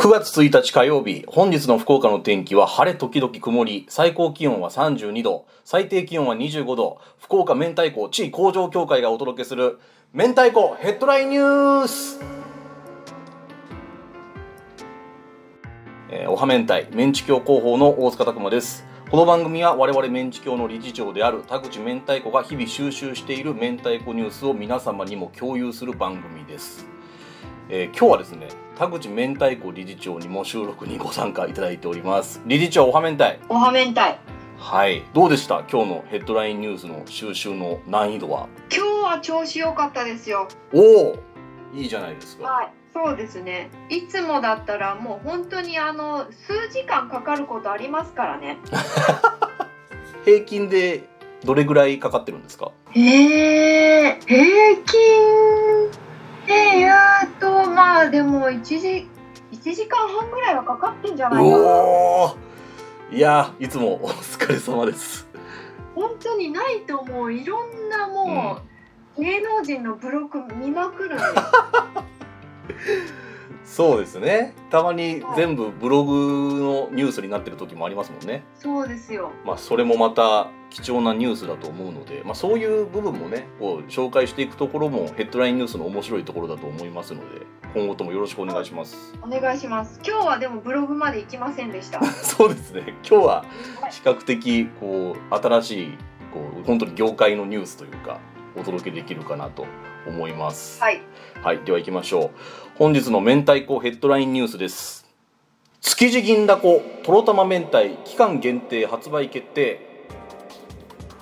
9月1日火曜日、本日の福岡の天気は晴れ時々曇り、最高気温は32度、最低気温は25度、福岡明太子地位工場協会がお届けする、明太子ヘッドラインニュースえーおは明太、メンチ協広報の大塚拓馬です。この番組は我々メンチ協の理事長である田口明太子が日々収集している明太子ニュースを皆様にも共有する番組です。えー今日はですね田口明太子理事長にも収録にご参加いただいております。理事長おは明太。おは明太。はい。どうでした？今日のヘッドラインニュースの収集の難易度は？今日は調子良かったですよ。おおいいじゃないですか。はい。そうですね。いつもだったらもう本当にあの数時間かかることありますからね。平均でどれぐらいかかってるんですか？えー、平均で言うとまあでも1時1時間半ぐらいはかかってんじゃないかな。おおいやいつもお疲れ様です。本当にないと思う。いろんなもう、芸能人のブログ見まくるんです そうですね。たまに全部ブログのニュースになってる時もありますもんね。そうですよ。まあ、それもまた貴重なニュースだと思うので、まあ、そういう部分もねこう紹介していくところもヘッドラインニュースの面白いところだと思いますので今後ともよろしくお願いします。お願いします。今日はでもブログまで行きませんでした。そうですね。今日は比較的こう新しいこう本当に業界のニュースというかお届けできるかなと思います。はい。はい、では行きましょう。本日の明太子ヘッドラインニュースです。築地銀だことろたま明太期間限定発売決定。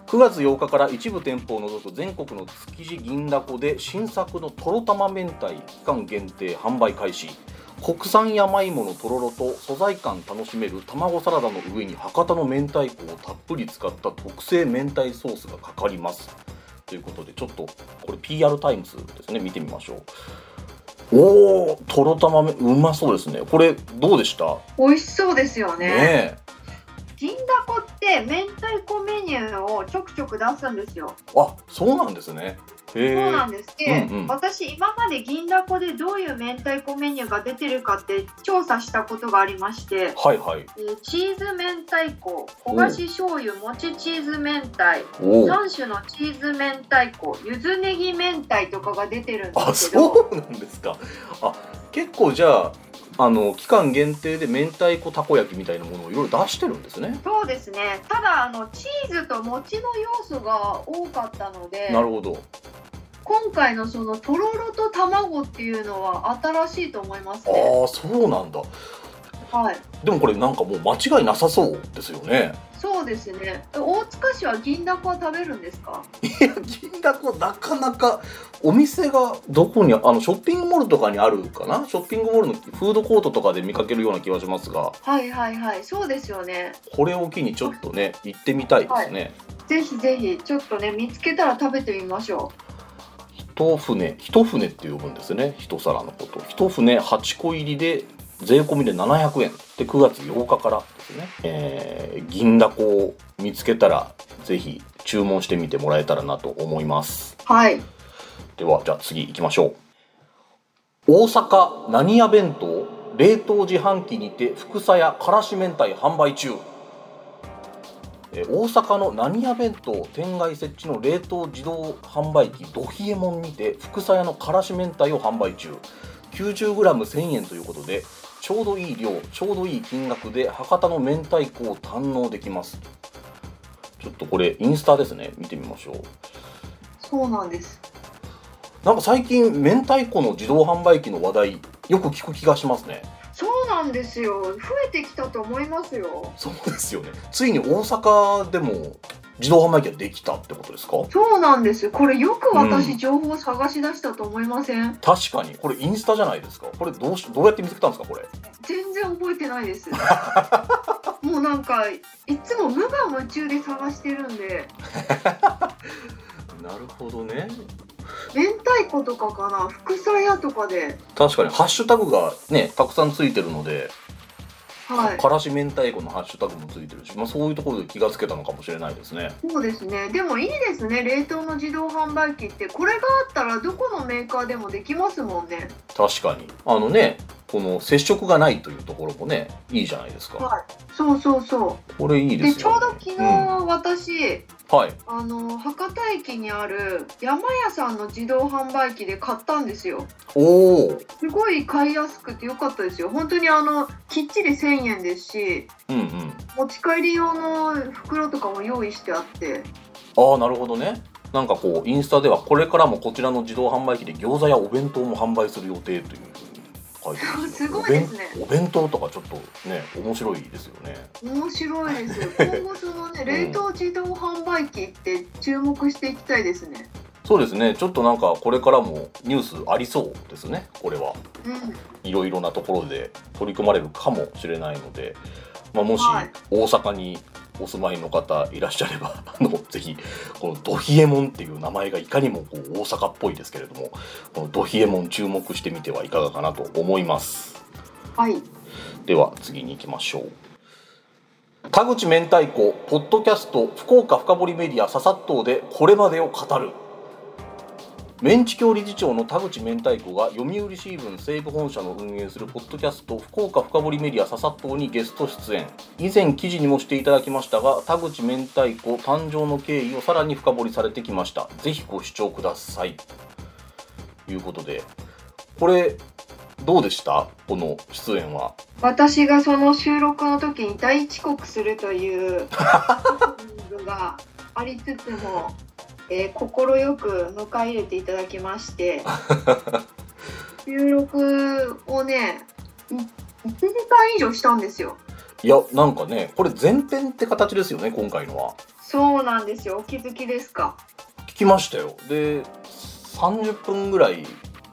9月8日から一部店舗を除く全国の築地銀だこで新作のとろたま明太期間限定販売開始。国産山芋のとろろと素材感楽しめる卵サラダの上に博多の明太子をたっぷり使った特製明太ソースがかかりますということでちょっとこれ PR タイムズですね。見てみましょう。おおとろたまめうまそうですね。これどうでした？美味しそうですよね。ねえ。銀だこって明太子メニューをちょくちょく出すんですよ。あそうなんですねそうなんです。で、うんうん。私今まで銀だこでどういう明太子メニューが出てるかって調査したことがありまして、はいはい。えーチーズ明太子、焦がし醤油、もちチーズ明太、おお3種のチーズ明太子、ゆずネギ明太とかが出てるんであすけど、そうなんですか。あ結構じゃああの期間限定で明太子たこ焼きみたいなものをいろいろ出してるんですねそうですね。ただあのチーズと餅の要素が多かったので、なるほど今回のそのとろろと卵っていうのは新しいと思いますあね。あそうなんだはい。でもこれなんかもう間違いなさそうですよねそうですね。大塚市は銀だこは食べるんですか？いや銀だこなかなかお店がどこにあのショッピングモールとかにあるかな？ショッピングモールのフードコートとかで見かけるような気はしますがはいはいはい。そうですよね。これを機にちょっとね行ってみたいですね、ぜひぜひちょっとね見つけたら食べてみましょ一船一船って呼ぶんですね一皿のこと一船8個入りで税込みで700円で9月8日からですね、えー銀だこを見つけたらぜひ注文してみてもらえたらなと思いますう。はい。ではじゃあ次行きましょう。大阪何屋弁当冷凍自販機にて福さやからし明太販売中。え大阪の何屋弁当店外設置の冷凍自動販売機ドヒエモンにて福さやのからし明太を販売中。90g1000 円ということでちょうどいい量ちょうどいい金額で博多の明太子を堪能できます。ちょっとこれインスタですね。見てみましょう。そうなんです。なんか最近明太子の自動販売機の話題よく聞く気がしますねそうなんですよ。増えてきたと思いますよ。そうですよねついに大阪でも自動販売機ができたってことですか？そうなんです。これよくうん私情報探し出したと思いません？確かにこれインスタじゃないですか？これどうしどうやって見つけたんですか？これ全然覚えてないです。もうなんかいつも無我夢中で探してるんで。なるほどね明太子とかかな？福さ屋とかで。確かにハッシュタグがねたくさんついてるので、はい。からし明太子のハッシュタグもついてるし、まあ、そういうところで気がつけたのかもしれないですね。そうですね。でもいいですね。冷凍の自動販売機って。これがあったらどこのメーカーでもできますもんね。確かに。あのねこの接触がないというところもねいいじゃないですか。はい。そうそうそこれいいうででちょうど昨日、私はい。あの博多駅にある山屋さんの自動販売機で買ったんですよ。おおすごい買いやすくてよかったですよ。本当にあのきっちり1000円ですしうんうん。持ち帰り用の袋とかも用意してあって。ああなるほどね。なんかこうインスタではこれからもこちらの自動販売機で餃子やお弁当も販売する予定というふうに書いてます すごいですね。お弁当とかちょっとね面白いですよね。面白いです。よ 今後そのね冷凍自動販売機って注目していきたいですね。そうですね。ちょっとなんかこれからもニュースありそうですね。これは。うん。いろいろなところで取り組まれるかもしれないので、まあ、もしはい。大阪にお住まいの方いらっしゃれば あのぜひこのドヒエモンっていう名前がいかにもこう大阪っぽいですけれどもこのドヒエモン注目してみてはいかがかなと思います。はい。では次に行きましょう。田口明太子ポッドキャスト福岡深掘メディアささっとうでこれまでを語るメンチ協理事長の田口明太子が読売新聞西部本社の運営するポッドキャスト福岡深掘メディアささっとにゲスト出演。以前記事にもしていただきましたが田口明太子誕生の経緯をさらに深掘りされてきました。ぜひご視聴ください。ということでこれどうでした？この出演は。私がその収録の時に大遅刻するというがありつつも、えー、快く迎え入れていただきまして 収録をねい1時間以上したんですよ。いやなんかねこれ前編って形ですよね今回のは。そうなんですよ。お気づきですか？聞きましたよ。で30分ぐらい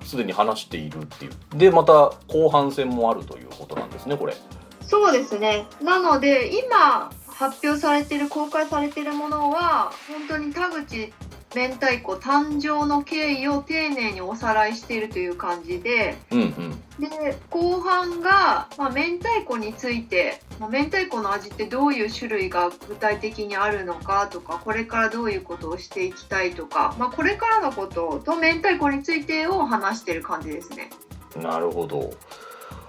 すでに話しているっていう。でまた後半戦もあるということなんですねこれ。そうですね。なので今発表されてる公開されてるものは本当に田口明太子誕生の経緯を丁寧におさらいしているという感じでうんうんで後半が、まあ、明太子について、まあ、明太子の味ってどういう種類が具体的にあるのかとかこれからどういうことをしていきたいとか、まあ、これからのことと明太子についてを話してる感じですね。なるほど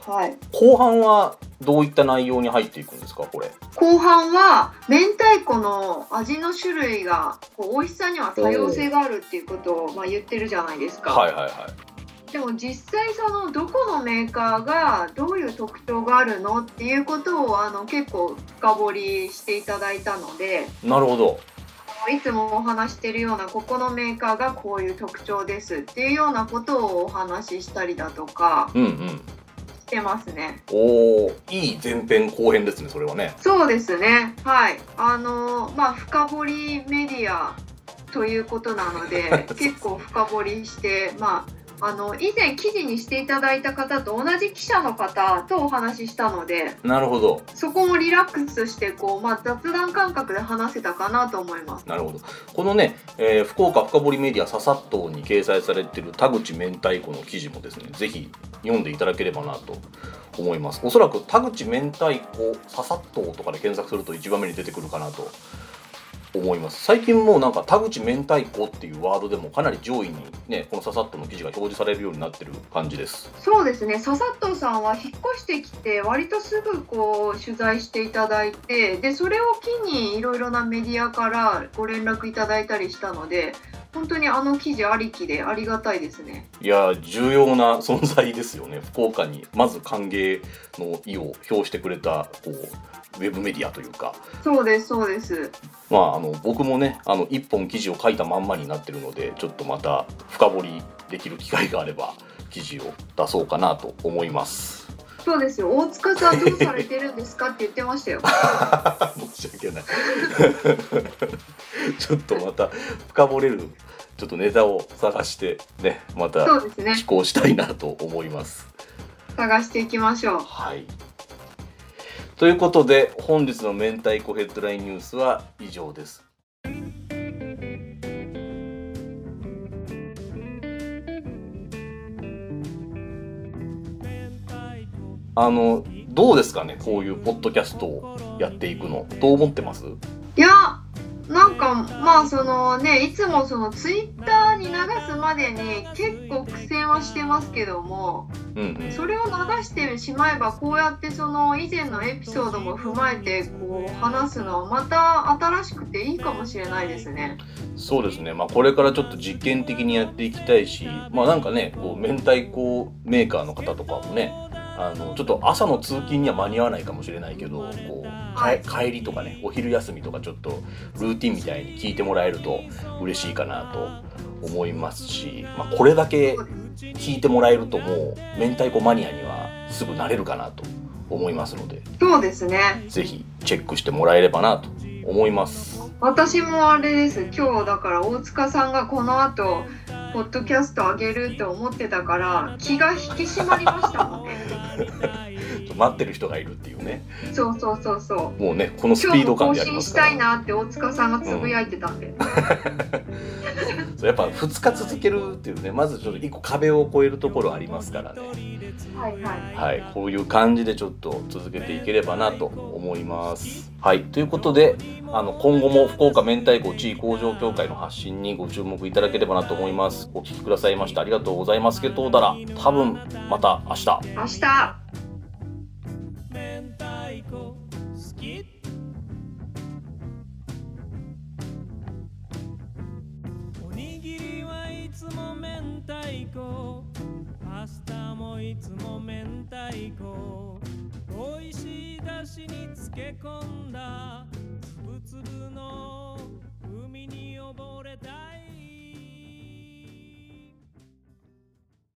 はい、後半はどういった内容に入っていくんですかこれ？後半は明太子の味の種類がこう美味しさには多様性があるっていうことをまあ言ってるじゃないですか。はいはいはい。でも実際そのどこのメーカーがどういう特徴があるのっていうことをあの結構深掘りしていただいたのでなるほど。いつもお話してるようなここのメーカーがこういう特徴ですっていうようなことをお話ししたりだとか。うんうんしてますね。おーいい前編後編ですねそれはね。そうですね。はい。あのまあ深掘りメディアということなので 結構深掘りしてまああの以前記事にしていただいた方と同じ記者の方とお話ししたのでなるほど。そこもリラックスしてこう、まあ、雑談感覚で話せたかなと思います。なるほど。このね、えー福岡深掘メディアささっとに掲載されている田口明太子の記事もですねぜひ読んでいただければなと思います。おそらく田口明太子ささっととかで検索すると一番目に出てくるかなと思います。最近もうなんか田口明太子っていうワードでもかなり上位にねこのささっとの記事が表示されるようになってる感じです。そうですね。ささっとさんは引っ越してきて割とすぐこう取材していただいてでそれを機にいろいろなメディアからご連絡いただいたりしたので本当にあの記事ありきでありがたいですね。いやー重要な存在ですよね福岡にまず歓迎の意を表してくれたこうウェブメディアというかそうですそうです。まあ、あの僕もねあの1本記事を書いたまんまになってるのでちょっとまた深掘りできる機会があれば記事を出そうかなと思いますそうですよ。大塚さんどうされてるんですかって言ってましたよ。申し訳ない。ちょっとまた深掘れるちょっとネタを探してねまたそうですね。寄稿したいなと思います。探していきましょう。はい。ということで本日の明太子ヘッドラインニュースは以上ですあのどうですかねこういうポッドキャストをやっていくの。どう思ってます？いやなんかかまあそのねいつもそのツイッターに流すまでに結構苦戦はしてますけどもうんうん。それを流してしまえばこうやってその以前のエピソードも踏まえてこう話すのはまた新しくていいかもしれないですね。そうですね、まあ、これからちょっと実験的にやっていきたいし、まあなんかね、こう明太子メーカーの方とかもね、あのちょっと朝の通勤には間に合わないかもしれないけど、こうはい。か帰りとかね、お昼休みとかちょっとルーティンみたいに聞いてもらえると嬉しいかなと思いますし、まあ、これだけ聞いてもらえるともう明太子マニアにはすぐなれるかなと思いますので、そうですね。ぜひチェックしてもらえればなと思います。私もあれです。今日だから大塚さんがこの後ポッドキャスト上げるって思ってたから気が引き締まりましたもんね Anytime. 待ってる人がいるっていうね。そうそうそうそうもうね、このスピード感更でやりますから。新したいなって大塚さんがつぶやいてたんで、そうやっぱ2日続けるっていうね、まずちょっと1個壁を越えるところありますからね。はいはいはい、こういう感じでちょっと続けていければなと思います。はい、ということで、あの今後も福岡明太子地位工場協会の発信にご注目いただければなと思います。お聞きくださいましてありがとうございますけどうだら、多分また明日。明日いつも明太子。美味しいだしに漬け込んだ